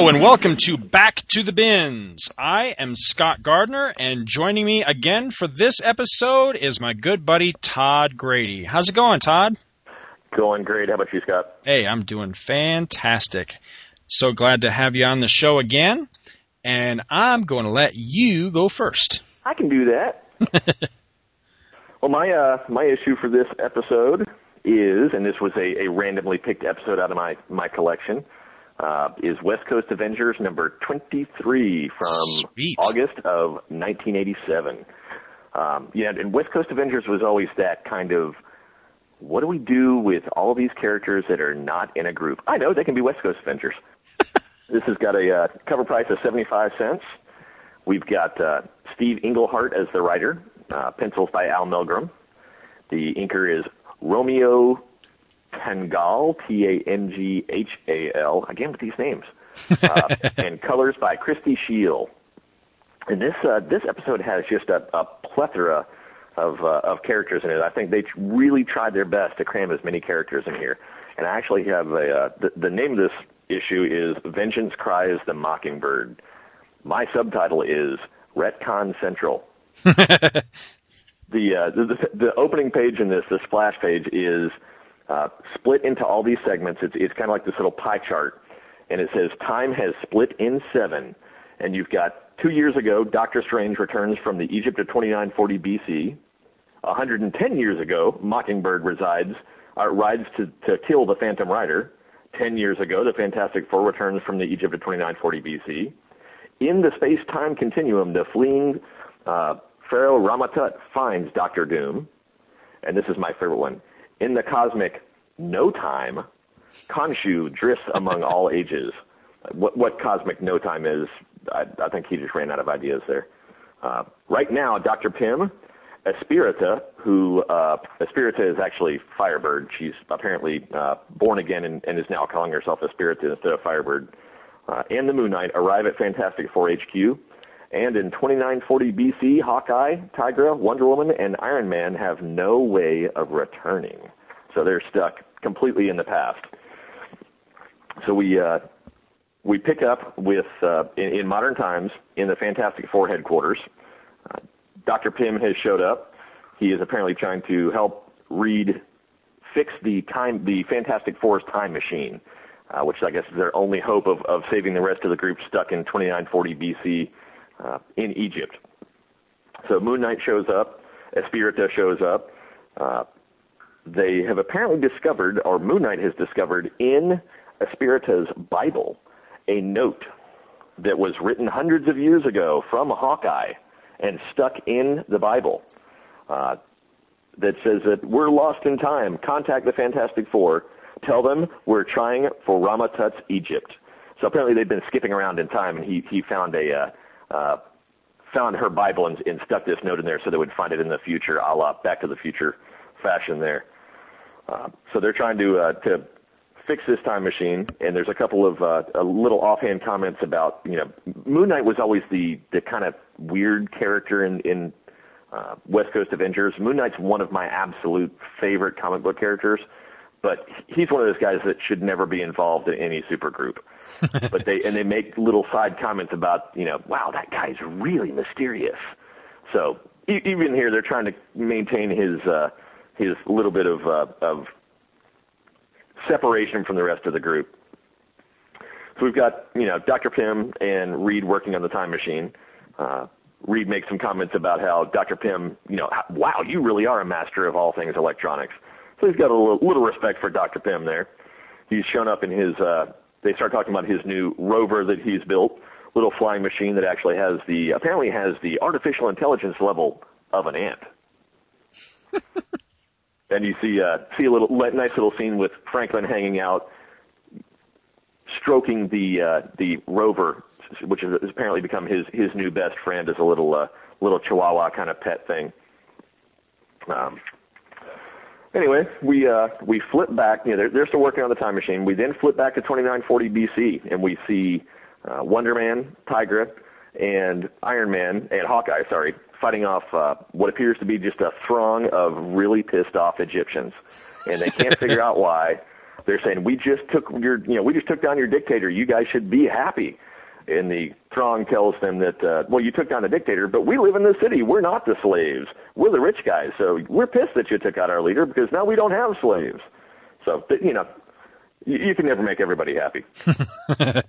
Hello and welcome to Back to the Bins. I am Scott Gardner, and joining me again for this episode is my good buddy Todd Grady. How's it going, Todd? Going great. How about you, Scott? Hey, I'm doing fantastic. So glad to have you on the show again, and I'm going to let you go first. I can do that. well, my uh, my issue for this episode is, and this was a, a randomly picked episode out of my my collection uh, is West Coast Avengers number 23 from Sweet. August of 1987. Um, yeah, and West Coast Avengers was always that kind of what do we do with all of these characters that are not in a group? I know they can be West Coast Avengers. this has got a uh, cover price of 75 cents. We've got uh, Steve Englehart as the writer, uh, pencils by Al Milgrom. The inker is Romeo Tanghal, T-A-N-G-H-A-L, again with these names, uh, and colors by Christie Scheele. And this uh, this episode has just a, a plethora of uh, of characters in it. I think they really tried their best to cram as many characters in here. And I actually have a uh, the, the name of this issue is Vengeance Cries the Mockingbird. My subtitle is Retcon Central. the, uh, the the opening page in this, the splash page, is uh, split into all these segments. It's it's kind of like this little pie chart, and it says time has split in seven, and you've got two years ago, Doctor Strange returns from the Egypt of 2940 BC. 110 years ago, Mockingbird resides uh, rides to to kill the Phantom Rider. 10 years ago, the Fantastic Four returns from the Egypt of 2940 BC. In the space-time continuum, the fleeing uh, Pharaoh Ramatut finds Doctor Doom, and this is my favorite one. In the cosmic no time, Khonshu drifts among all ages. What, what cosmic no time is, I, I think he just ran out of ideas there. Uh, right now, Dr. Pym, Espirita, who uh, Espirita is actually Firebird. She's apparently uh, born again and, and is now calling herself Espirita instead of Firebird. Uh, and the Moon Knight arrive at Fantastic Four HQ. And in 2940 BC, Hawkeye, Tigra, Wonder Woman, and Iron Man have no way of returning. So they're stuck completely in the past. So we uh, we pick up with uh, in, in modern times in the Fantastic Four headquarters. Uh, Dr. Pym has showed up. He is apparently trying to help Reed fix the time the Fantastic Four's time machine, uh, which I guess is their only hope of, of saving the rest of the group stuck in 2940 BC uh, in Egypt. So Moon Knight shows up, Espirita shows up. Uh, they have apparently discovered, or Moon Knight has discovered, in Espirita's Bible, a note that was written hundreds of years ago from Hawkeye and stuck in the Bible uh, that says that we're lost in time. Contact the Fantastic Four. Tell them we're trying for Ramatut's Egypt. So apparently they've been skipping around in time, and he he found a uh, uh, found her Bible and, and stuck this note in there so they would find it in the future, a la Back to the Future fashion there. Uh, so they're trying to uh, to fix this time machine, and there's a couple of uh, a little offhand comments about you know Moon Knight was always the the kind of weird character in in uh, West Coast Avengers. Moon Knight's one of my absolute favorite comic book characters, but he's one of those guys that should never be involved in any supergroup. but they and they make little side comments about you know wow that guy's really mysterious. So e- even here they're trying to maintain his. Uh, his little bit of uh, of separation from the rest of the group. So we've got you know Dr. Pym and Reed working on the time machine. Uh, Reed makes some comments about how Dr. Pym, you know, how, wow, you really are a master of all things electronics. So he's got a little, little respect for Dr. Pym there. He's shown up in his. Uh, they start talking about his new rover that he's built, little flying machine that actually has the apparently has the artificial intelligence level of an ant. and you see uh, see a little nice little scene with Franklin hanging out, stroking the uh, the rover, which has apparently become his his new best friend as a little uh, little Chihuahua kind of pet thing. Um, anyway, we uh, we flip back. You know, they're, they're still working on the time machine. We then flip back to 2940 BC, and we see uh, Wonder Man, Tigra, and Iron Man and Hawkeye. Sorry, fighting off uh, what appears to be just a throng of really pissed off Egyptians, and they can't figure out why. they're saying we just took your you know we just took down your dictator. You guys should be happy. And the throng tells them that uh, well you took down the dictator, but we live in the city. We're not the slaves. We're the rich guys. So we're pissed that you took out our leader because now we don't have slaves. So you know you, you can never make everybody happy.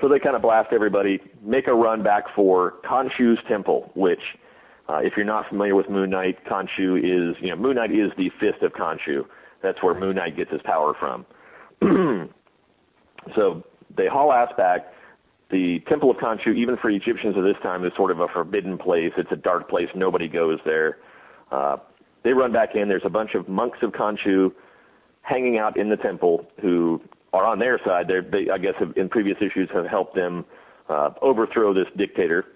so they kind of blast everybody, make a run back for Khonshu's temple, which uh, if you're not familiar with Moon Knight, Khonshu is, you know, Moon Knight is the fist of Khonshu. That's where Moon Knight gets his power from. so they haul ass back. The Temple of Khonshu, even for Egyptians of this time, is sort of a forbidden place. It's a dark place. Nobody goes there. Uh, they run back in. There's a bunch of monks of Khonshu hanging out in the temple who are on their side. They're, they, I guess, have, in previous issues, have helped them uh, overthrow this dictator.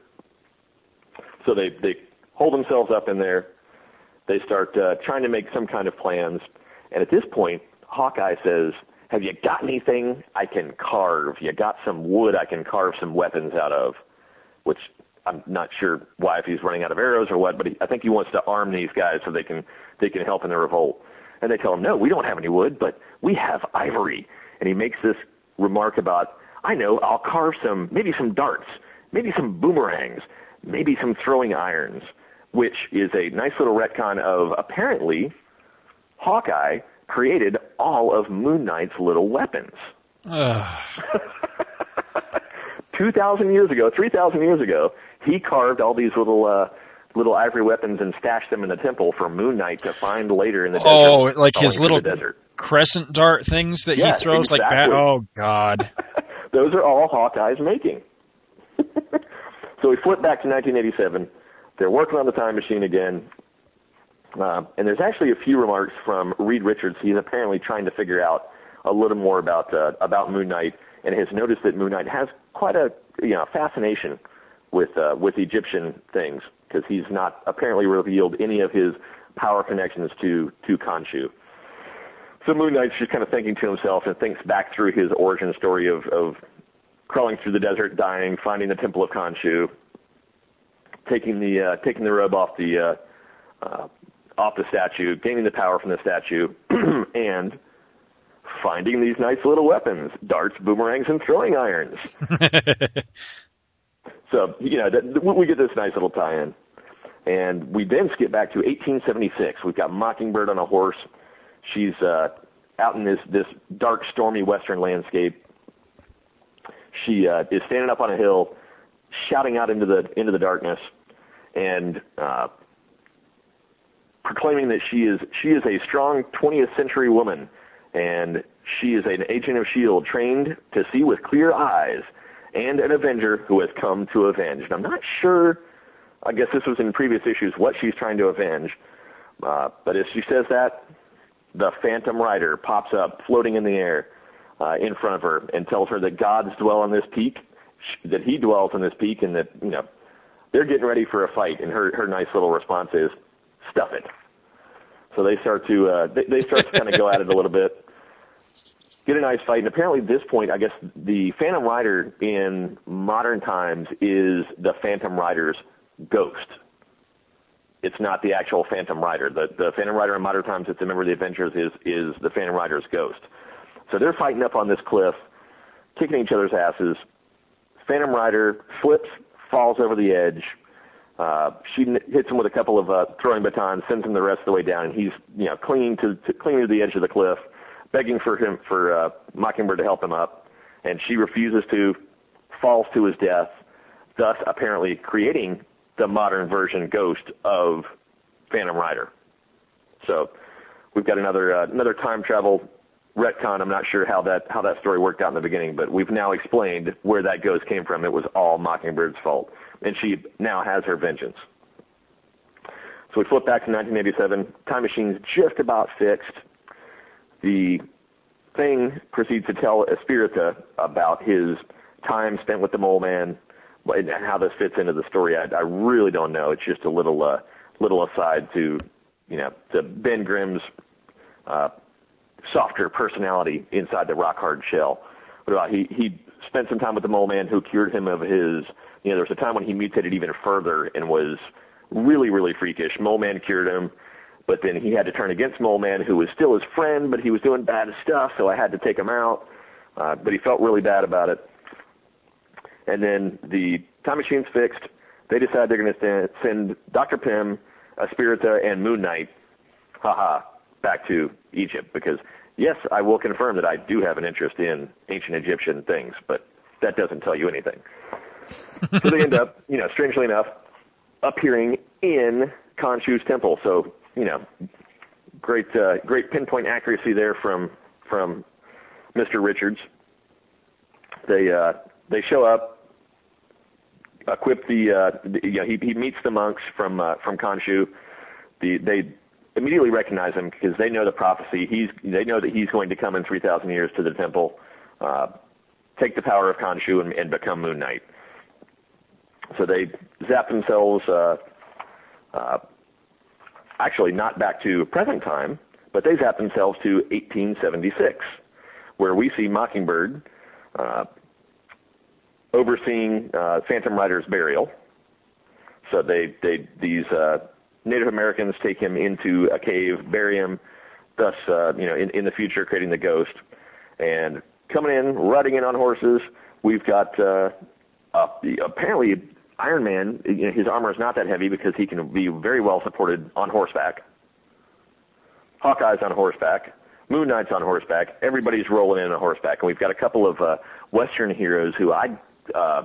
So they they hold themselves up in there. They start uh, trying to make some kind of plans. And at this point, Hawkeye says, Have you got anything I can carve? You got some wood I can carve some weapons out of? Which I'm not sure why, if he's running out of arrows or what, but he, I think he wants to arm these guys so they can they can help in the revolt. And they tell him, No, we don't have any wood, but we have ivory. And he makes this remark about, I know, I'll carve some, maybe some darts, maybe some boomerangs, maybe some throwing irons which is a nice little retcon of apparently Hawkeye created all of Moon Knight's little weapons. 2,000 years ago, 3,000 years ago, he carved all these little uh, little ivory weapons and stashed them in the temple for Moon Knight to find later in the desert. Oh, like his little crescent dart things that yes, he throws exactly. like that. Oh God, those are all Hawkeye's making. so we flip back to 1987. They're working on the time machine again. Uh, and there's actually a few remarks from Reed Richards. He's apparently trying to figure out a little more about uh, about Moon Knight, and has noticed that Moon Knight has quite a you know fascination with uh, with Egyptian things because he's not apparently revealed any of his power connections to to Khonshu. So Moon Knight's just kind of thinking to himself and thinks back through his origin story of, of crawling through the desert, dying, finding the Temple of Khonshu, taking the uh, taking the robe off the uh, uh, off the statue, gaining the power from the statue, and finding these nice little weapons: darts, boomerangs, and throwing irons. so you know that, we get this nice little tie-in, and we then skip back to 1876. We've got Mockingbird on a horse. She's uh, out in this this dark, stormy western landscape. She uh, is standing up on a hill, shouting out into the into the darkness and uh, proclaiming that she is she is a strong 20th century woman, and she is an agent of Shield trained to see with clear eyes, and an Avenger who has come to avenge. And I'm not sure. I guess this was in previous issues what she's trying to avenge, uh, but as she says that, the Phantom Rider pops up, floating in the air uh, in front of her, and tells her that gods dwell on this peak, that he dwells on this peak, and that you know they're getting ready for a fight, and her her nice little response is, "Stuff it." So they start to uh, they, they start to kind of go at it a little bit, get a nice fight, and apparently at this point, I guess the Phantom Rider in modern times is the Phantom Rider's ghost. It's not the actual Phantom Rider. The the Phantom Rider in modern times, it's a member of the Avengers, is is the Phantom Rider's ghost. So they're fighting up on this cliff, kicking each other's asses. Phantom Rider flips falls over the edge. Uh, she hits him with a couple of uh, throwing batons, sends him the rest of the way down, and he's you know clinging to, to clinging to the edge of the cliff, begging for him for uh, Mockingbird to help him up, and she refuses to, falls to his death, thus apparently creating the modern version Ghost of Phantom Rider. So we've got another uh, another time travel retcon. I'm not sure how that how that story worked out in the beginning, but we've now explained where that ghost came from. It was all Mockingbird's fault, and she now has her vengeance. So we flip back to 1987. Time machine's just about fixed. The thing proceeds to tell Espirita about his time spent with the Mole Man and how this fits into the story. I, I really don't know. It's just a little uh, little aside to you know to Ben Grimm's uh, softer personality inside the rock hard shell. But uh, he he spent some time with the mole man who cured him of his. You know, there was a time when he mutated even further and was really really freakish. Mole man cured him. but then he had to turn against Mole Man, who was still his friend, but he was doing bad stuff, so I had to take him out. Uh, but he felt really bad about it. And then the time machine's fixed. They decide they're going to send Dr. Pym, Espirita, and Moon Knight, haha, back to Egypt because yes, I will confirm that I do have an interest in ancient Egyptian things, but that doesn't tell you anything. so they end up, you know, strangely enough, appearing in Khonshu's temple. So, you know, great, uh, great pinpoint accuracy there from from Mr. Richards. They uh, they show up, equip the, uh, the you know, he he meets the monks from uh, from Khonshu. The they immediately recognize him because they know the prophecy. He's they know that he's going to come in 3,000 years to the temple, uh, take the power of Khonshu and, and become Moon Knight. So they zap themselves. Uh, uh, actually, not back to present time, but they zap themselves to 1876, where we see Mockingbird uh, overseeing uh, Phantom Rider's burial. So they they these uh, Native Americans take him into a cave, bury him, thus, uh, you know, in, in the future creating the ghost. And coming in, riding in on horses, we've got uh, uh, apparently Iron Man. You know, his armor is not that heavy because he can be very well supported on horseback. Hawkeye's on horseback. Moon Knight's on horseback. Everybody's rolling in on horseback, and we've got a couple of uh, Western heroes who I uh,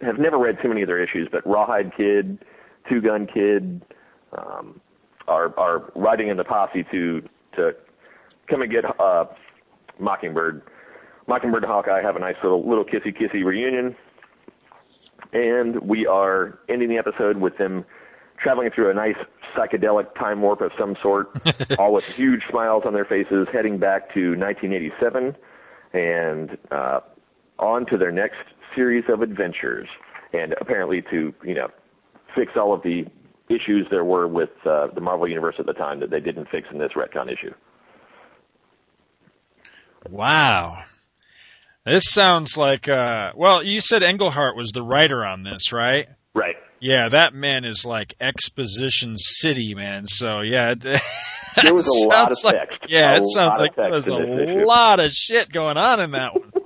have never read too many of their issues, but Rawhide Kid, Two Gun Kid, um, are are riding in the posse to to come and get uh, Mockingbird. Mockingbird and Hawkeye have a nice little little kissy kissy reunion, and we are ending the episode with them traveling through a nice psychedelic time warp of some sort, all with huge smiles on their faces, heading back to 1987 and uh, on to their next series of adventures, and apparently to you know fix all of the issues there were with uh, the Marvel Universe at the time that they didn't fix in this retcon issue. Wow. This sounds like, uh, well, you said Englehart was the writer on this, right? Right. Yeah, that man is like exposition city, man. So yeah, there was a lot of like, text. Yeah, a it sounds like there was a lot of shit going on in that one.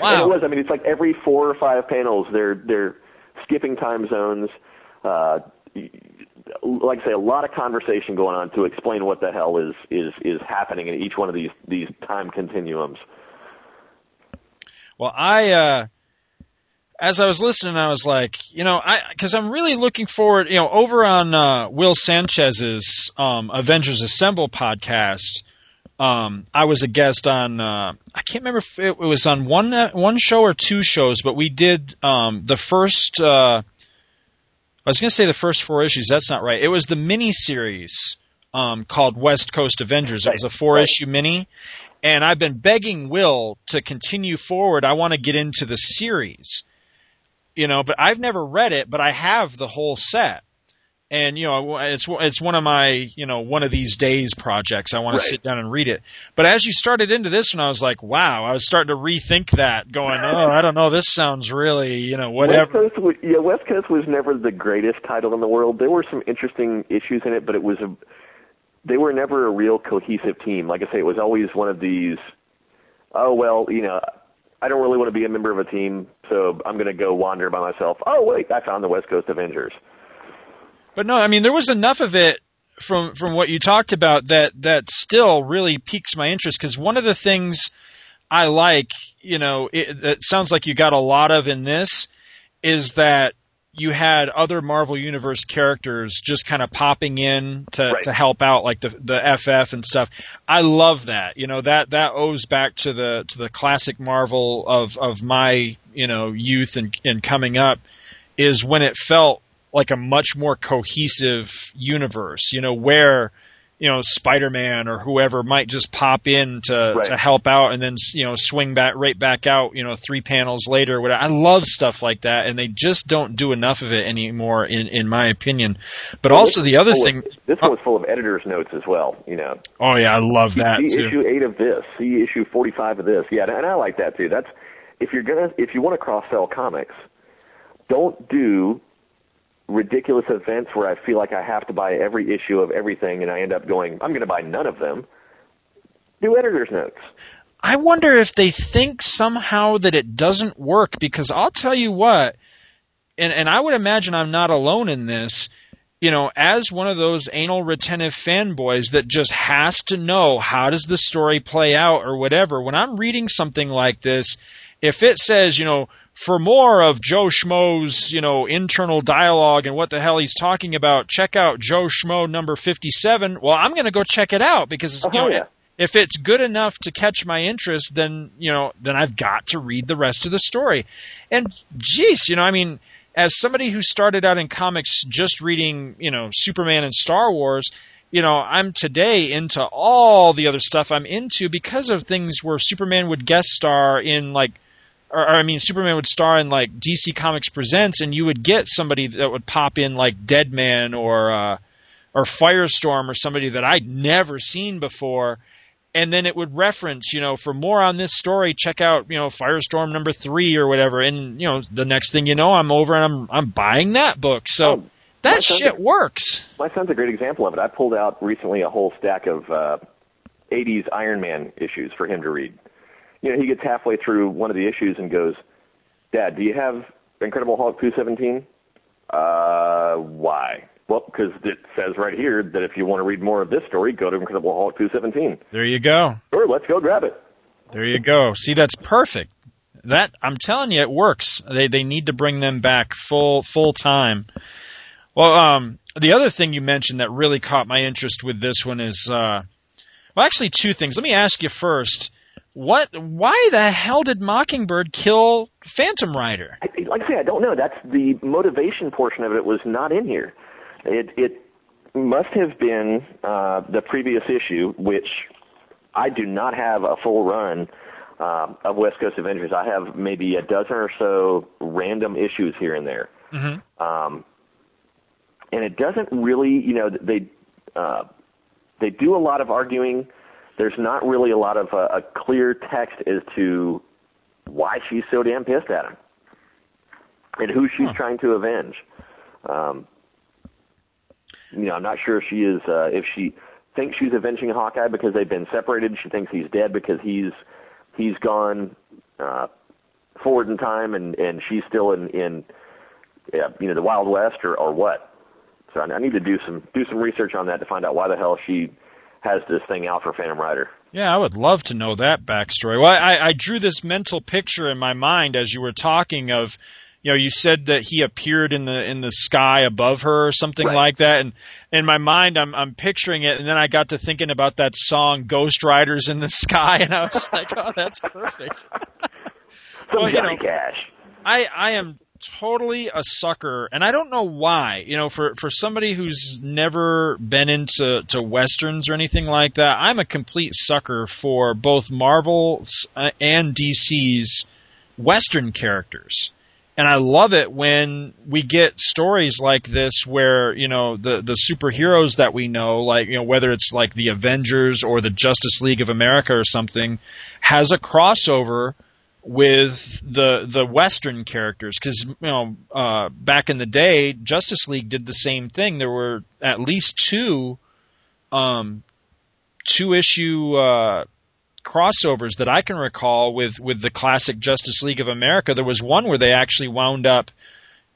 Wow. It was. I mean, it's like every four or five panels, they're they're skipping time zones. Uh, like I say, a lot of conversation going on to explain what the hell is is is happening in each one of these these time continuums. Well, I uh as I was listening, I was like, you know, I because I'm really looking forward. You know, over on uh, Will Sanchez's um, Avengers Assemble podcast, um, I was a guest on. Uh, I can't remember if it was on one one show or two shows, but we did um, the first. Uh, I was going to say the first four issues. That's not right. It was the mini series um, called West Coast Avengers. It was a four issue mini, and I've been begging Will to continue forward. I want to get into the series, you know, but I've never read it, but I have the whole set. And you know, it's it's one of my you know one of these days projects. I want Right. to sit down and read it. But as you started into this one, I was like, wow. I was starting to rethink that, going, oh, I don't know. This sounds really you know whatever. West Coast, was, yeah, West Coast was never the greatest title in the world. There were some interesting issues in it, but it was a, they were never a real cohesive team. Like I say, it was always one of these. Oh well, you know, I don't really want to be a member of a team, so I'm going to go wander by myself. Oh wait, I found the West Coast Avengers. But no, I mean there was enough of it from from what you talked about that that still really piques my interest because one of the things I like, you know, it, it sounds like you got a lot of in this is that you had other Marvel Universe characters just kind of popping in to, Right. to help out, like the the FF and stuff. I love that. You know that that owes back to the to the classic Marvel of of my you know youth and and coming up is when it felt like a much more cohesive universe. You know where you know Spider-Man or whoever might just pop in to Right. to help out and then you know swing back right back out. You know three panels later. Whatever. I love stuff like that, and they just don't do enough of it anymore, in in my opinion. But also the other Full of- thing. this one was full of editors' notes as well. You know, Oh yeah, I love that see too. issue eight of this, see issue forty-five of this. Yeah, and I like that too. That's if you're gonna if you want to cross sell comics, don't do ridiculous events where I feel like I have to buy every issue of everything, and I end up going, I'm going to buy none of them. Do editor's notes. I wonder if they think somehow that it doesn't work because I'll tell you what, and, and I would imagine I'm not alone in this. You know, as one of those anal retentive fanboys that just has to know how does the story play out or whatever, when I'm reading something like this, if it says, you know, for more of Joe Schmo's, you know, internal dialogue and what the hell he's talking about, check out Joe Schmo number 57. Well, I'm going to go check it out because, oh, you know, yeah. if it's good enough to catch my interest, then, you know, then I've got to read the rest of the story. And geez, you know, I mean, as somebody who started out in comics just reading, you know, Superman and Star Wars, you know, I'm today into all the other stuff I'm into because of things where Superman would guest star in like or, or, I mean, Superman would star in like DC Comics Presents, and you would get somebody that would pop in like Deadman or uh, or Firestorm or somebody that I'd never seen before, and then it would reference, you know, for more on this story, check out you know Firestorm number three or whatever, and you know the next thing you know, I'm over and I'm I'm buying that book. So. Oh, that shit works. My son's a great example of it. I pulled out recently a whole stack of uh, 80s Iron Man issues for him to read you know, he gets halfway through one of the issues and goes, "Dad, do you have Incredible Hulk 217?" Uh, why? Well, because it says right here that if you want to read more of this story, go to Incredible Hulk 217. There you go. Sure, let's go grab it. There you go. See, that's perfect. That I'm telling you, it works. They they need to bring them back full full time. Well, um, the other thing you mentioned that really caught my interest with this one is, uh, well, actually, two things. Let me ask you first what? Why the hell did Mockingbird kill Phantom Rider? I, like I say, I don't know. That's the motivation portion of it was not in here. It it must have been uh, the previous issue, which I do not have a full run uh, of West Coast Avengers. I have maybe a dozen or so random issues here and there, mm-hmm. um, and it doesn't really, you know, they uh, they do a lot of arguing there's not really a lot of uh, a clear text as to why she's so damn pissed at him and who she's huh. trying to avenge. Um, you know, I'm not sure if she is uh, if she thinks she's avenging Hawkeye because they've been separated. She thinks he's dead because he's he's gone uh, forward in time and and she's still in in yeah, you know the Wild West or or what. So I, I need to do some do some research on that to find out why the hell she has this thing out for Phantom Rider. Yeah, I would love to know that backstory. Well, I, I drew this mental picture in my mind as you were talking of, you know, you said that he appeared in the in the sky above her or something right. like that, and in my mind, I'm I'm picturing it, and then I got to thinking about that song "Ghost Riders in the Sky," and I was like, oh, that's perfect. Some well, Johnny know, Cash. I I am totally a sucker, and I don't know why. You know, for for somebody who's never been into to westerns or anything like that, I'm a complete sucker for both Marvel's uh, and DC's western characters. And I love it when we get stories like this where, you know, the, the superheroes that we know, like, you know, whether it's like the Avengers or the Justice League of America or something, has a crossover with the the Western characters because you know uh, back in the day, Justice League did the same thing. There were at least two um, two issue uh, crossovers that I can recall with with the classic Justice League of America. There was one where they actually wound up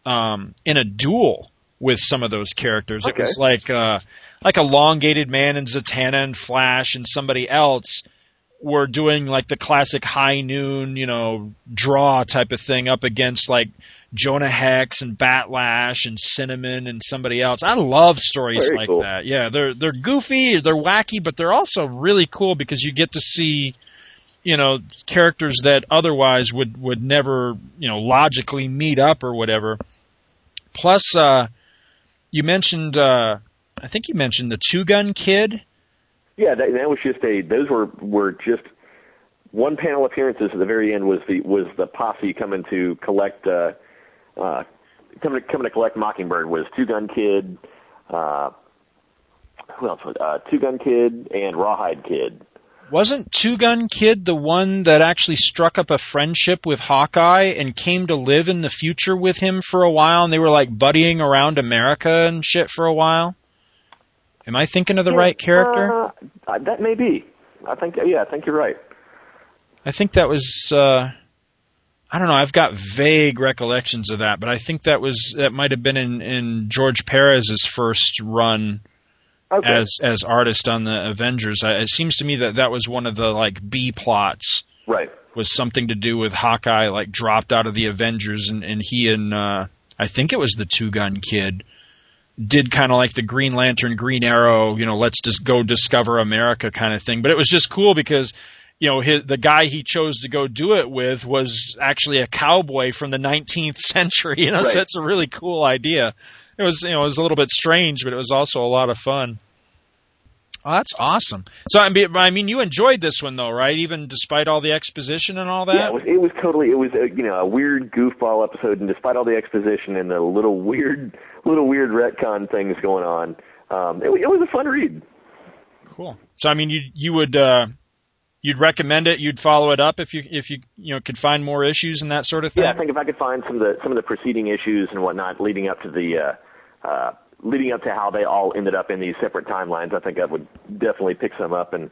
um, in a duel with some of those characters. Okay. It was like uh, like elongated man and Zatanna and Flash and somebody else were doing like the classic high noon, you know, draw type of thing up against like Jonah Hex and Bat Lash and Cinnamon and somebody else. I love stories Very like cool. that. Yeah, they're they're goofy, they're wacky, but they're also really cool because you get to see you know characters that otherwise would would never you know logically meet up or whatever. Plus, uh, you mentioned uh, I think you mentioned the Two Gun Kid. Yeah, that, that was just a. Those were were just one panel appearances at the very end was the was the posse coming to collect uh, uh, coming to, coming to collect Mockingbird was Two Gun Kid, uh, who else was uh, Two Gun Kid and Rawhide Kid. wasn't Two Gun Kid the one that actually struck up a friendship with Hawkeye and came to live in the future with him for a while, and they were like buddying around America and shit for a while? Am I thinking of the Yeah, right character? Uh, that may be. I think. Yeah, I think you're right. I think that was. Uh, I don't know. I've got vague recollections of that, but I think that was that might have been in, in George Perez's first run Okay. as as artist on the Avengers. I, it seems to me that that was one of the like B plots right. was something to do with Hawkeye like dropped out of the Avengers and, and he and uh, I think it was the Two Gun Kid did kind of like the Green Lantern, Green Arrow, you know, let's just go discover America kind of thing. But it was just cool because you know his, the guy he chose to go do it with was actually a cowboy from the 19th century. You know, so it's a really cool idea. It was you know it was a little bit strange, but it was also a lot of fun. Oh, that's awesome. So I mean, I mean, you enjoyed this one though, right? Even despite all the exposition and all that. Yeah, it was, it was totally. It was a, you know a weird goofball episode, and despite all the exposition and the little weird, little weird retcon things going on, um, it, it was a fun read. Cool. So I mean, you you would uh, you'd recommend it? You'd follow it up if you if you you know could find more issues and that sort of thing. Yeah, I think if I could find some of the some of the preceding issues and whatnot leading up to the uh, uh, leading up to how they all ended up in these separate timelines, I think I would definitely pick some up and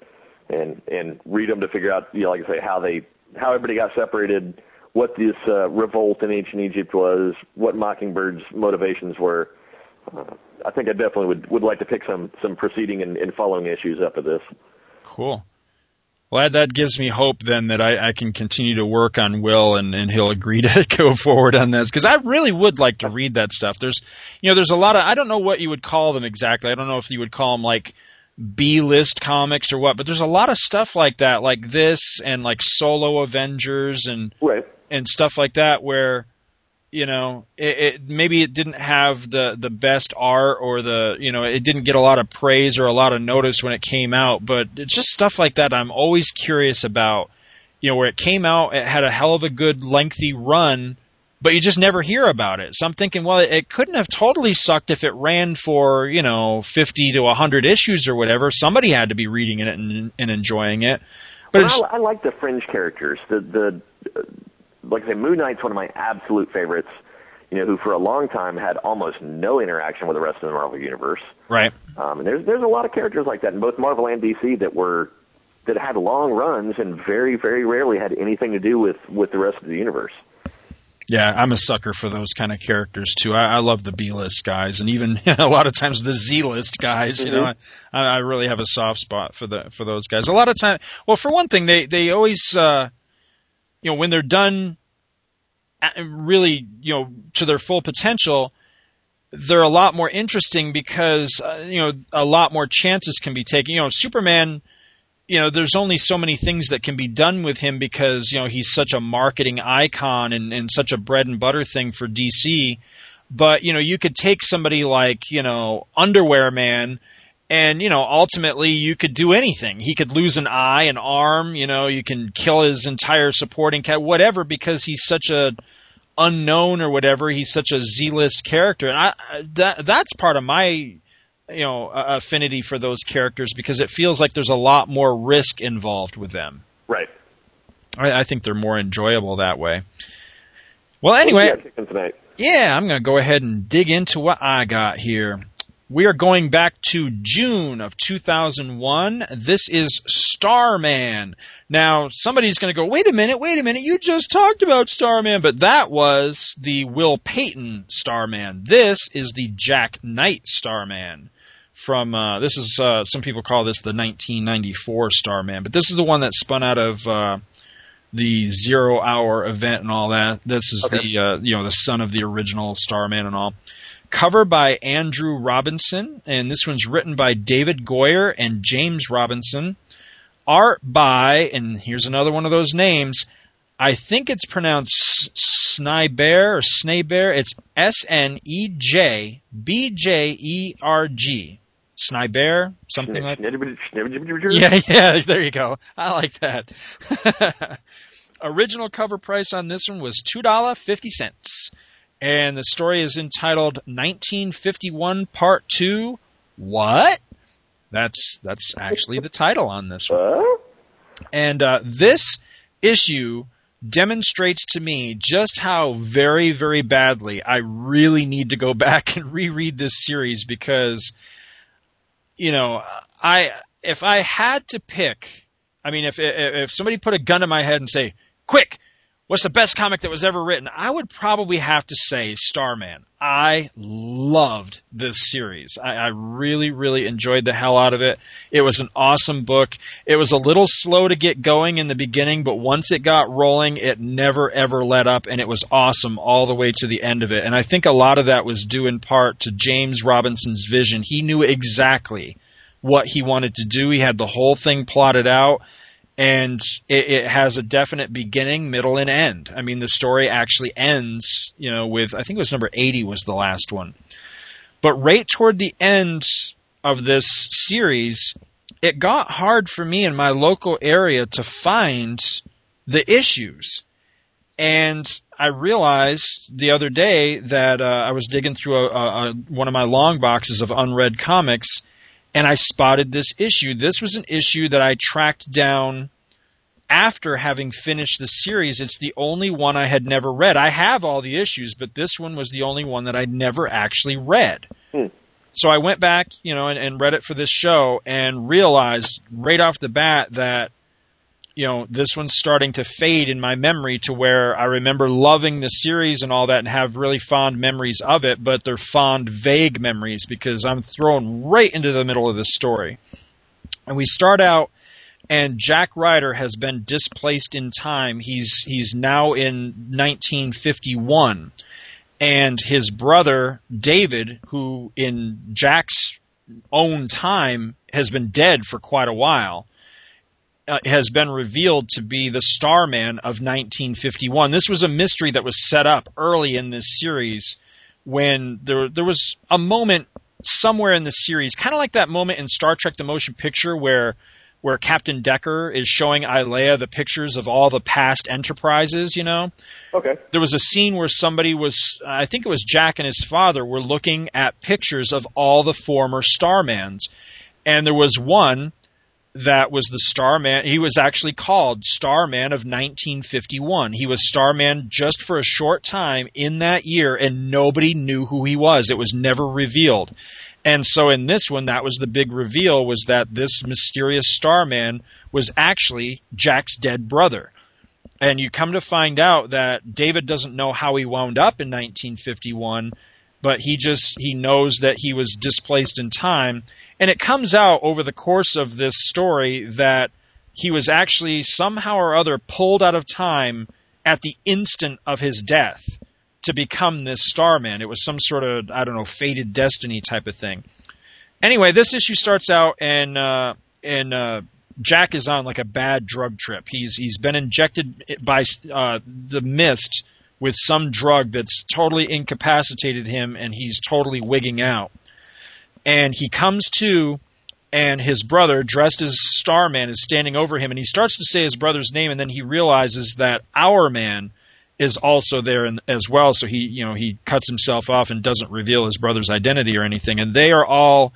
and and read them to figure out, you know, like I say, how they how everybody got separated, what this uh, revolt in ancient Egypt was, what Mockingbird's motivations were. Uh, I think I definitely would would like to pick some some preceding and, and following issues up of this. Cool. Well, that, gives me hope then that I, I can continue to work on Will and, and he'll agree to go forward on this because I really would like to read that stuff. There's, you know, there's a lot of I don't know what you would call them exactly. I don't know if you would call them like B list comics or what, but there's a lot of stuff like that, like this and like solo Avengers and Right. and stuff like that where you know it, it maybe it didn't have the the best art or the you know it didn't get a lot of praise or a lot of notice when it came out but it's just stuff like that I'm always curious about. You know where it came out it had a hell of a good lengthy run but you just never hear about it. So I'm thinking well it, it couldn't have totally sucked if it ran for you know 50 to 100 issues or whatever. Somebody had to be reading it and, and enjoying it. But Well, I, I like the fringe characters. The the uh, like I say, Moon Knight's one of my absolute favorites. You know, who for a long time had almost no interaction with the rest of the Marvel universe. right Um, and there's there's a lot of characters like that in both Marvel and DC that were that had long runs and very very rarely had anything to do with with the rest of the universe. Yeah, I'm a sucker for those kind of characters too. I, I love the B list guys, and even a lot of times the Z list guys. You know, I, I really have a soft spot for the for those guys. A lot of time, well, for one thing, they they always, uh, you know, when they're done, uh, really, you know, to their full potential, they're a lot more interesting because uh, you know a lot more chances can be taken. You know, Superman you know, there's only so many things that can be done with him because, you know, he's such a marketing icon and, and such a bread and butter thing for DC. But, you know, you could take somebody like, you know, Underwear Man and, you know, ultimately you could do anything. He could lose an eye, an arm, you know, you can kill his entire supporting cat whatever, because he's such a unknown or whatever. He's such a Z-list character. And I, that, that's part of my, you know affinity for those characters because it feels like there's a lot more risk involved with them. Right. I, I think they're more enjoyable that way. Well, anyway, Yeah, yeah, I'm going to go ahead and dig into what I got here. We are going back to June of 2001. This is Starman. Now, somebody's going to go, wait a minute, wait a minute, you just talked about Starman, but that was the Will Payton Starman. This is the Jack Knight Starman. From uh, this is uh, some people call this the 1994 Starman, but this is the one that spun out of uh, the Zero Hour event and all that. This is Okay. the uh, you know the son of the original Starman and all. Cover by Andrew Robinson, and this one's written by David Goyer and James Robinson. Art by, and here's another one of those names. I think it's pronounced Snybear or Snabear. It's S N E J B J E R G. Snybear, something like that. yeah, yeah, there you go. I like that. Original cover price on this one was $2.50. And the story is entitled 1951 Part 2 What? That's that's actually the title on this one. And uh, this issue demonstrates to me just how very, very badly I really need to go back and reread this series because, you know, I if I had to pick, I mean, if if somebody put a gun to my head and say, "Quick, what's the best comic that was ever written? I would probably have to say Starman. I loved this series. I, I, really, really enjoyed the hell out of it. It was an awesome book. It was a little slow to get going in the beginning, but once it got rolling, it never ever let up, and it was awesome all the way to the end of it. And I think a lot of that was due in part to James Robinson's vision. He knew exactly what he wanted to do. He had the whole thing plotted out and it, it, has a definite beginning, middle, and end. I mean, the story actually ends, you know, with I think it was number eighty was the last one, but right toward the end of this series, it got hard for me in my local area to find the issues, and I realized the other day that uh, I was digging through a, a, a, one of my long boxes of unread comics and I spotted this issue. This was an issue that I tracked down after having finished the series. It's the only one I had never read. I have all the issues, but this one was the only one that I'd never actually read. Hmm. So I went back, you know, and, and read it for this show and realized right off the bat that you know, this one's starting to fade in my memory to where I remember loving the series and all that and have really fond memories of it, but they're fond, vague memories because I'm thrown right into the middle of the story. And we start out and Jack Ryder has been displaced in time. He's he's now in 1951 and his brother David who in Jack's own time has been dead for quite a while uh, has been revealed to be the Starman of 1951. This was a mystery that was set up early in this series when there there was a moment somewhere in the series, kind of like that moment in Star Trek: The Motion Picture where where Captain Decker is showing Ilia the pictures of all the past enterprises, you know? Okay. There was a scene where somebody was, I think it was Jack and his father, were looking at pictures of all the former Starmans. And there was one that was the Starman. He was actually called Starman of 1951. He was Starman just for a short time in that year, and nobody knew who he was. It was never revealed. And so in this one, that was the big reveal was that this mysterious Starman was actually Jack's dead brother. And you come to find out that David doesn't know how he wound up in 1951 but he just he knows that he was displaced in time. And it comes out over the course of this story that he was actually somehow or other pulled out of time at the instant of his death to become this starman. It was some sort of i don't know fated destiny type of thing. Anyway this issue starts out and uh and uh Jack is on like a bad drug trip. He's he's been injected by uh, the mist with some drug that's totally incapacitated him and he's totally wigging out. And he comes to, and his brother, dressed as Starman, is standing over him, and he starts to say his brother's name, and then he realizes that our man is also there in, as well. So he, you know, he cuts himself off and doesn't reveal his brother's identity or anything. And they are all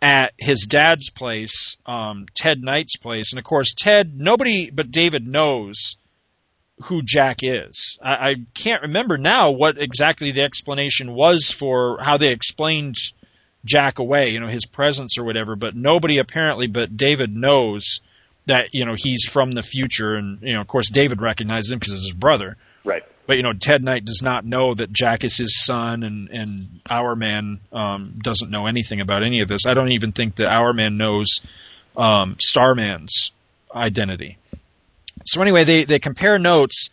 at his dad's place, um, Ted Knight's place, and of course Ted, nobody but David knows who Jack is. I, I, can't remember now what exactly the explanation was for how they explained Jack away, you know, his presence or whatever, but nobody apparently but David knows that, you know, he's from the future and, you know, of course David recognizes him because it's his brother. Right. But, you know, Ted Knight does not know that Jack is his son and, and Our Man um, doesn't know anything about any of this. I don't even think that Our Man knows um, Starman's identity. So anyway, they they compare notes,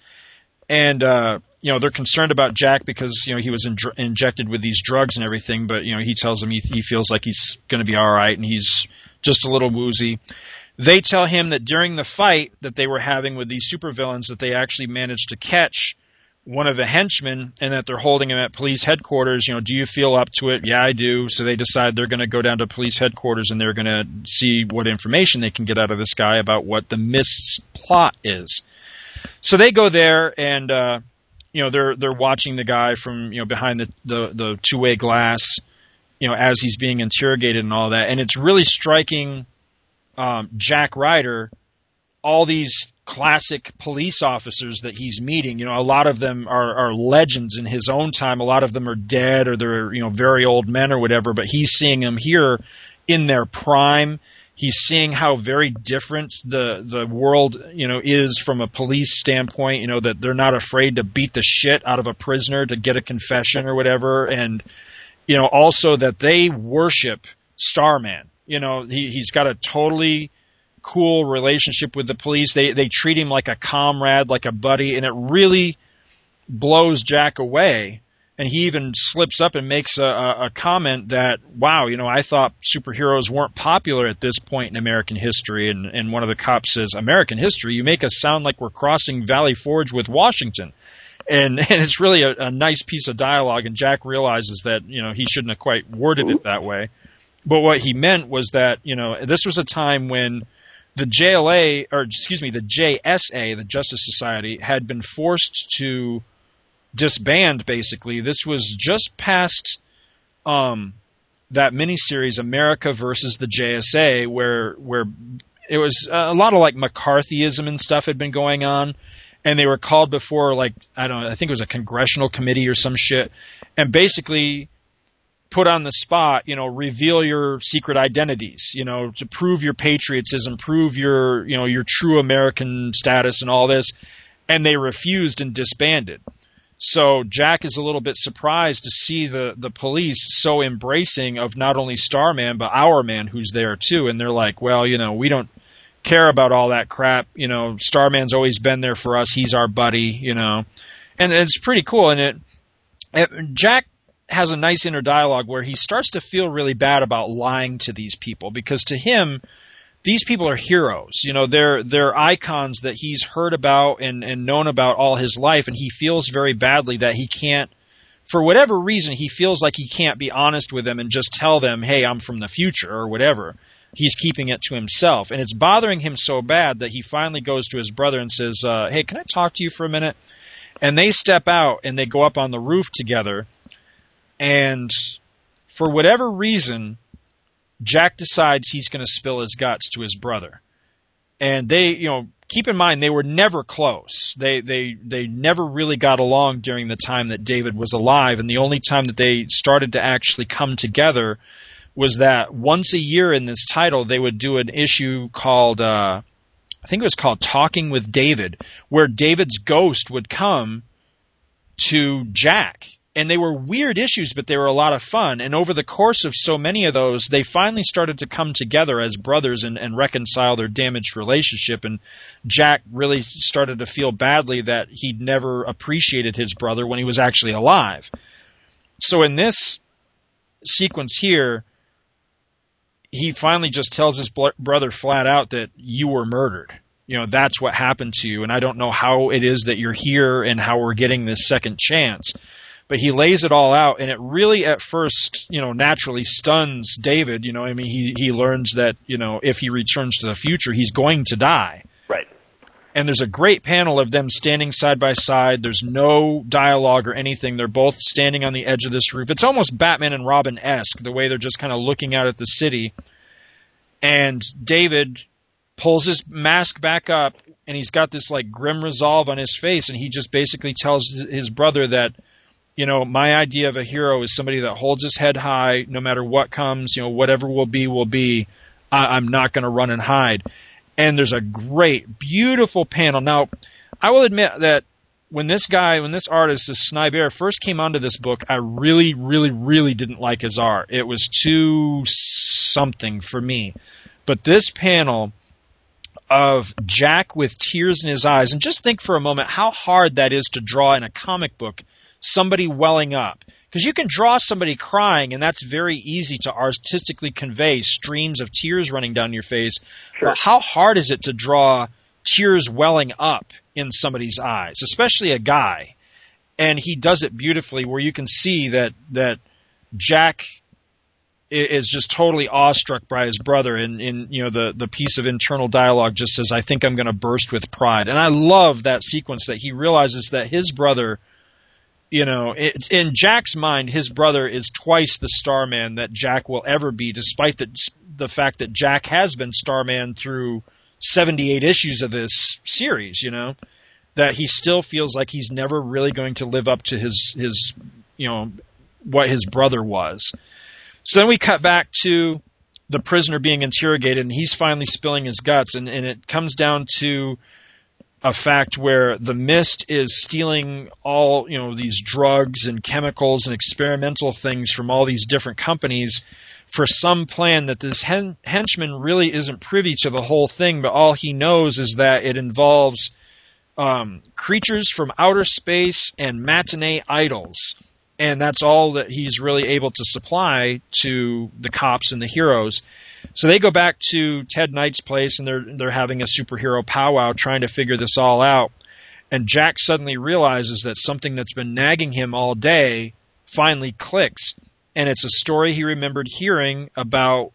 and uh, you know they're concerned about Jack because you know he was in, injected with these drugs and everything. But you know he tells them he, he feels like he's going to be all right, and he's just a little woozy. They tell him that during the fight that they were having with these supervillains, that they actually managed to catch one of the henchmen and that they're holding him at police headquarters. You know, do you feel up to it? Yeah, I do. So they decide they're going to go down to police headquarters and they're going to see what information they can get out of this guy about what the Mist's plot is. So they go there and, uh, you know, they're, they're watching the guy from, you know, behind the, the, the two way glass, you know, as he's being interrogated and all that. And it's really striking, um, Jack Ryder all these classic police officers that he's meeting. You know, a lot of them are, are legends in his own time. A lot of them are dead or they're, you know, very old men or whatever, but he's seeing them here in their prime. He's seeing how very different the, the world, you know, is from a police standpoint, you know, that they're not afraid to beat the shit out of a prisoner to get a confession or whatever. And, you know, also that they worship Starman. You know, he, he's got a totally, cool relationship with the police. They they treat him like a comrade, like a buddy, and it really blows Jack away. And he even slips up and makes a, a, comment that, wow, you know, I thought superheroes weren't popular at this point in American history. And, and one of the cops says, American history? You make us sound like we're crossing Valley Forge with Washington. And, and it's really a, a nice piece of dialogue. And Jack realizes that, you know, he shouldn't have quite worded it that way. But what he meant was that, you know, this was a time when the JLA, or excuse me, the JSA, the Justice Society, had been forced to disband. Basically, this was just past um, that miniseries, America versus the JSA, where where it was a lot of like McCarthyism and stuff had been going on, and they were called before like I don't know, I think it was a congressional committee or some shit, and basically put on the spot, you know, reveal your secret identities, you know, to prove your patriotism, prove your, you know, your true American status and all this. And they refused and disbanded. So Jack is a little bit surprised to see the, the police so embracing of not only Starman, but Hourman who's there too. And they're like, well, you know, we don't care about all that crap. You know, Starman's always been there for us. He's our buddy, you know, and it's pretty cool. And it Jack has a nice inner dialogue where he starts to feel really bad about lying to these people because to him these people are heroes. You know they're they're icons that he's heard about and and known about all his life and he feels very badly that he can't for whatever reason he feels like he can't be honest with them and just tell them hey I'm from the future or whatever. He's keeping it to himself. And it's bothering him so bad that he finally goes to his brother and says uh, hey can I talk to you for a minute? And they step out and they go up on the roof together and for whatever reason, Jack decides he's going to spill his guts to his brother. And they, you know, keep in mind they were never close. They they they never really got along during the time that David was alive, and the only time that they started to actually come together was that once a year in this title they would do an issue called uh, I think it was called Talking with David, where David's ghost would come to Jack and they were weird issues, but they were a lot of fun. And over the course of so many of those, they finally started to come together as brothers and, and reconcile their damaged relationship. And Jack really started to feel badly that he'd never appreciated his brother when he was actually alive. So in this sequence here, he finally just tells his brother flat out that you were murdered. You know, that's what happened to you. And I don't know how it is that you're here and how we're getting this second chance but he lays it all out and it really at first you know naturally stuns david you know i mean he he learns that you know if he returns to the future he's going to die. Right. And there's a great panel of them standing side by side. There's no dialogue or anything. They're both standing on the edge of this roof. It's almost batman and robin-esque the way they're just kind of looking out at the city. And david pulls his mask back up and he's got this like grim resolve on his face and he just basically tells his brother that you know, my idea of a hero is somebody that holds his head high no matter what comes, you know, whatever will be, will be. I, am not going to run and hide. And there's a great, beautiful panel. Now, I will admit that when this guy, when this artist, this Snejbjerg, first came onto this book, I really, really, really didn't like his art. It was too something for me. But this panel of Jack with tears in his eyes, and just think for a moment how hard that is to draw in a comic book somebody welling up. Because you can draw somebody crying, and that's very easy to artistically convey streams of tears running down your face. Sure. But how hard is it to draw tears welling up in somebody's eyes, especially a guy? And he does it beautifully, where you can see that that Jack is just totally awestruck by his brother and in you know the the piece of internal dialogue just says i think i'm going to burst with pride and i love that sequence that he realizes that his brother you know, it, in Jack's mind, his brother is twice the Starman that Jack will ever be, despite the the fact that Jack has been Starman through 78 issues of this series, you know, that he still feels like he's never really going to live up to his his you know what his brother was. So then we cut back to the prisoner being interrogated and he's finally spilling his guts and, and it comes down to a fact where the mist is stealing all you know these drugs and chemicals and experimental things from all these different companies for some plan that this hen- henchman really isn't privy to the whole thing, but all he knows is that it involves um, creatures from outer space and matinee idols. And that's all that he's really able to supply to the cops and the heroes. So they go back to Ted Knight's place and they're they're having a superhero powwow trying to figure this all out. And Jack suddenly realizes that something that's been nagging him all day finally clicks. And it's a story he remembered hearing about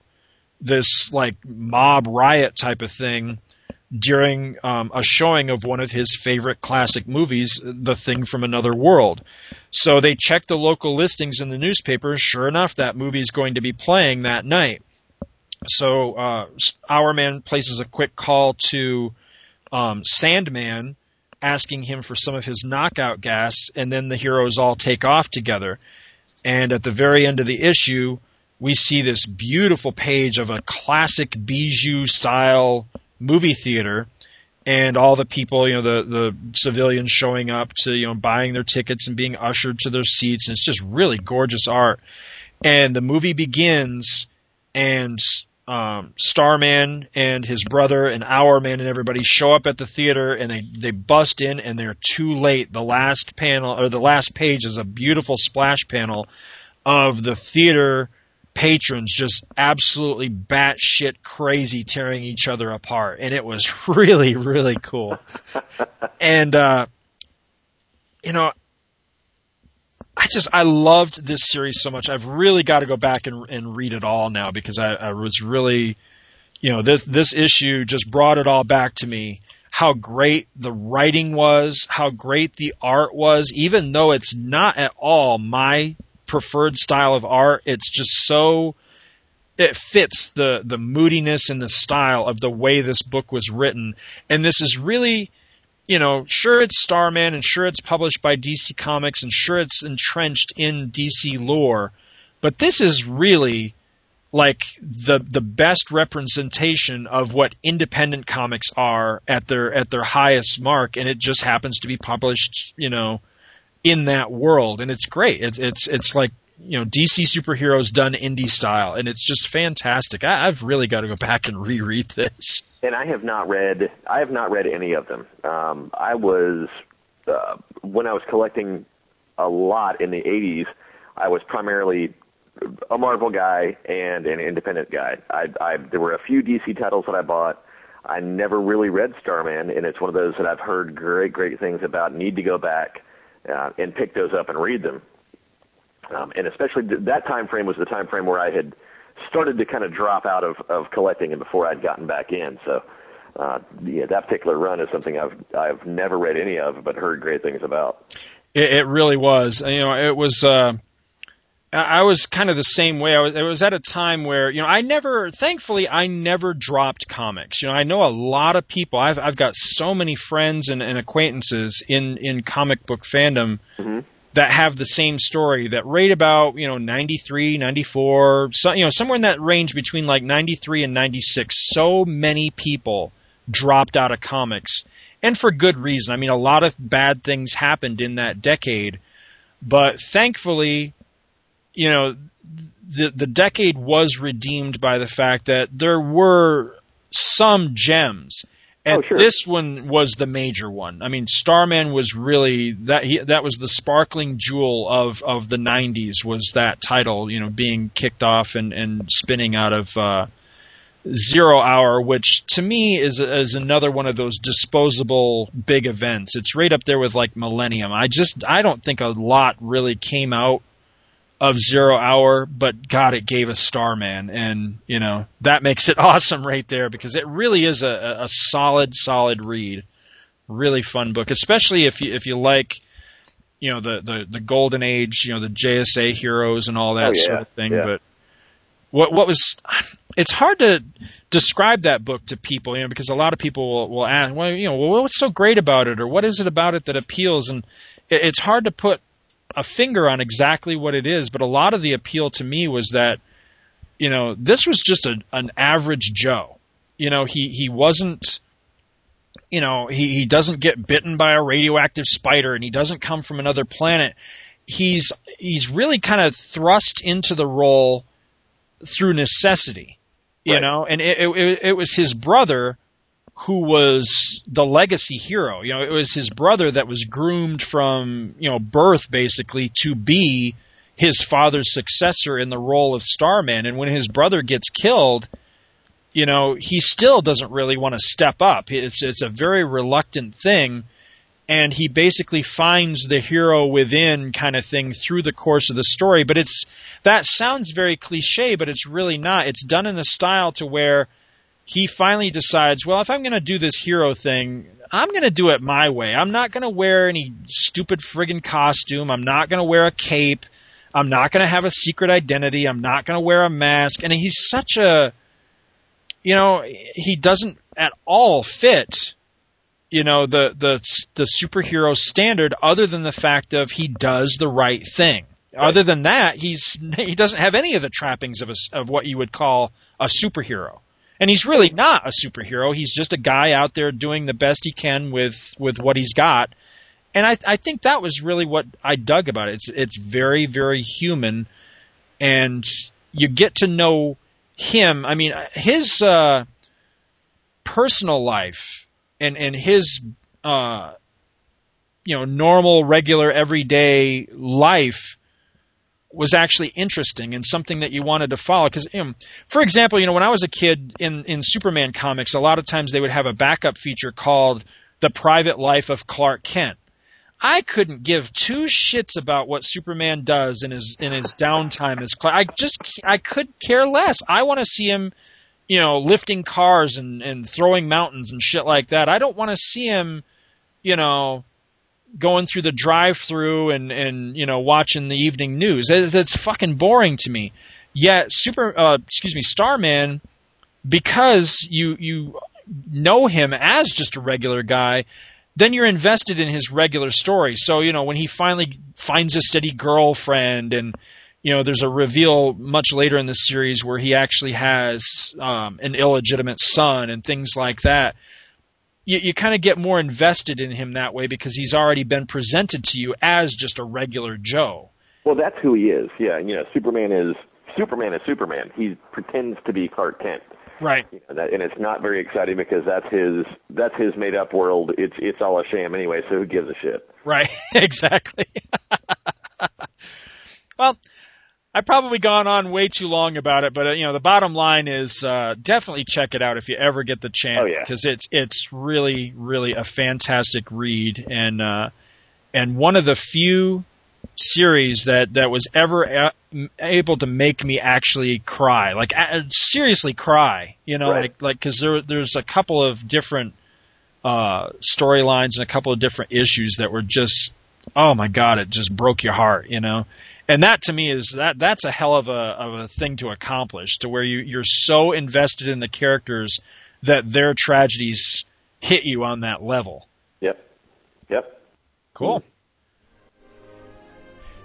this like mob riot type of thing during um, a showing of one of his favorite classic movies, The Thing from Another World. So they check the local listings in the newspaper. Sure enough, that movie is going to be playing that night. So uh, Hourman places a quick call to um, Sandman, asking him for some of his knockout gas, and then the heroes all take off together. And at the very end of the issue, we see this beautiful page of a classic bijou style movie theater and all the people, you know, the the civilians showing up to, you know, buying their tickets and being ushered to their seats, and it's just really gorgeous art. And the movie begins, and um, Starman and his brother and Hourman and everybody show up at the theater, and they they bust in, and they're too late. The last panel or the last page is a beautiful splash panel of the theater patrons just absolutely batshit crazy tearing each other apart. And it was really, really cool. and, uh, you know, I just, I loved this series so much. I've really got to go back and, and read it all now because I, I was really, you know, this, this issue just brought it all back to me how great the writing was, how great the art was, even though it's not at all my preferred style of art. It's just so it fits the the moodiness and the style of the way this book was written. And this is really, you know, sure it's Starman and sure it's published by DC Comics and sure it's entrenched in DC lore, but this is really like the the best representation of what independent comics are at their at their highest mark and it just happens to be published, you know, in that world, and it's great. It's it's it's like you know DC superheroes done indie style, and it's just fantastic. I, have really got to go back and reread this. And I have not read I have not read any of them. Um, I was uh, when I was collecting a lot in the '80s. I was primarily a Marvel guy and an independent guy. I, I there were a few DC titles that I bought. I never really read Starman, and it's one of those that I've heard great, great things about. Need to go back uh, and pick those up and read them. Um, and especially th- that time frame was the time frame where I had started to kind of drop out of, of collecting and before I'd gotten back in. So uh, yeah, that particular run is something I've I've never read any of, but heard great things about. It, it really was. You know, it was. Uh, I was kind of the same way. I was, it was at a time where you know I never, thankfully, I never dropped comics. You know, I know a lot of people. I've I've got so many friends and, and acquaintances in in comic book fandom. Mm-hmm. That have the same story that rate about you know 93, 94, so, you know somewhere in that range between like 93 and 96. So many people dropped out of comics, and for good reason. I mean, a lot of bad things happened in that decade, but thankfully, you know, the the decade was redeemed by the fact that there were some gems. And oh, sure. this one was the major one. I mean, Starman was really that. He, that was the sparkling jewel of, of the '90s. Was that title, you know, being kicked off and, and spinning out of uh, Zero Hour, which to me is is another one of those disposable big events. It's right up there with like Millennium. I just I don't think a lot really came out of Zero Hour, but God, it gave us Starman, and you know that makes it awesome right there because it really is a, a solid, solid read. Really fun book, especially if you if you like, you know the the the golden age, you know the JSA heroes and all that oh, yeah, sort of thing. Yeah. But what what was it's hard to describe that book to people, you know, because a lot of people will, will ask, well, you know, well, what's so great about it, or what is it about it that appeals? And it, it's hard to put a finger on exactly what it is, but a lot of the appeal to me was that, you know, this was just a, an average Joe. You know, he he wasn't. You know, he, he doesn't get bitten by a radioactive spider and he doesn't come from another planet. He's he's really kind of thrust into the role through necessity, you Right. know, and it, it, it was his brother who was the legacy hero. You know, it was his brother that was groomed from, you know, birth basically to be his father's successor in the role of Starman. And when his brother gets killed, you know, he still doesn't really want to step up. It's, it's a very reluctant thing. And he basically finds the hero within kind of thing through the course of the story. But it's, that sounds very cliche, but it's really not. It's done in a style to where he finally decides, well, if I'm going to do this hero thing, I'm going to do it my way. I'm not going to wear any stupid friggin' costume. I'm not going to wear a cape. I'm not going to have a secret identity. I'm not going to wear a mask. And he's such a, you know, he doesn't at all fit, you know, the the the superhero standard. Other than the fact of he does the right thing. Other than that, he's he doesn't have any of the trappings of a, of what you would call a superhero. And he's really not a superhero. He's just a guy out there doing the best he can with with what he's got. And I I think that was really what I dug about it. It's it's very very human, and you get to know him. I mean, his uh, personal life and and his uh, you know normal, regular, everyday life was actually interesting and something that you wanted to follow. Because, you know, for example, you know, when I was a kid in in Superman comics, a lot of times they would have a backup feature called "The Private Life of Clark Kent." I couldn't give two shits about what Superman does in his in his downtime as Clark. I just I could care less. I want to see him, you know, lifting cars and and throwing mountains and shit like that. I don't want to see him, you know, going through the drive-through and and you know watching the evening news. That, that's fucking boring to me. Yet Super, uh, excuse me, Starman, because you you know him as just a regular guy, then you're invested in his regular story. So, you know, when he finally finds a steady girlfriend and, you know, there's a reveal much later in the series where he actually has um, an illegitimate son and things like that. You, you kind of get more invested in him that way because he's already been presented to you as just a regular Joe. Well, that's who he is. Yeah, you know, Superman is Superman is Superman. He pretends to be Clark Kent. Right. You know, that, and it's not very exciting because that's his that's his made up world. It's it's all a sham anyway. So who gives a shit? Right. exactly. well, I've probably gone on way too long about it, but uh, you know, the bottom line is uh, definitely check it out if you ever get the chance Oh, yeah. because it's it's really really a fantastic read and uh, and one of the few series that that was ever a- m- able to make me actually cry, like a- seriously cry. You know, Right. like like because there there's a couple of different uh, storylines and a couple of different issues that were just oh my god, it just broke your heart, you know. And that to me is that that's a hell of a of a thing to accomplish, to where you you're so invested in the characters that their tragedies hit you on that level. Yep. Yep. Cool.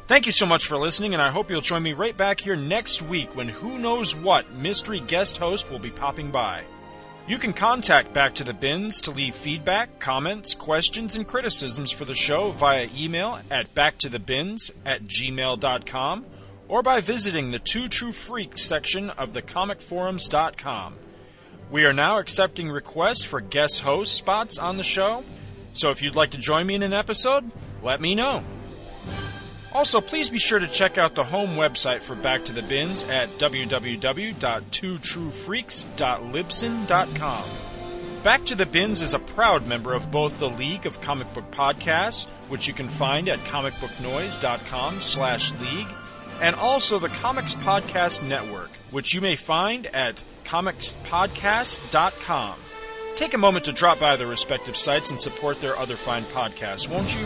Thank you so much for listening, and I hope you'll join me right back here next week when who knows what mystery guest host will be popping by. You can contact Back to the Bins to leave feedback, comments, questions, and criticisms for the show via email at backtothebins at gmail.com or by visiting the Two True Freaks section of thecomicforums.com. We are now accepting requests for guest host spots on the show, so if you'd like to join me in an episode, let me know. Also, please be sure to check out the home website for Back to the Bins at www.twotruefreaks.libsyn.com. Back to the Bins is a proud member of both the League of Comic Book Podcasts, which you can find at comicbooknoise.com slash league, and also the Comics Podcast Network, which you may find at comicspodcast.com. Take a moment to drop by their respective sites and support their other fine podcasts, won't you?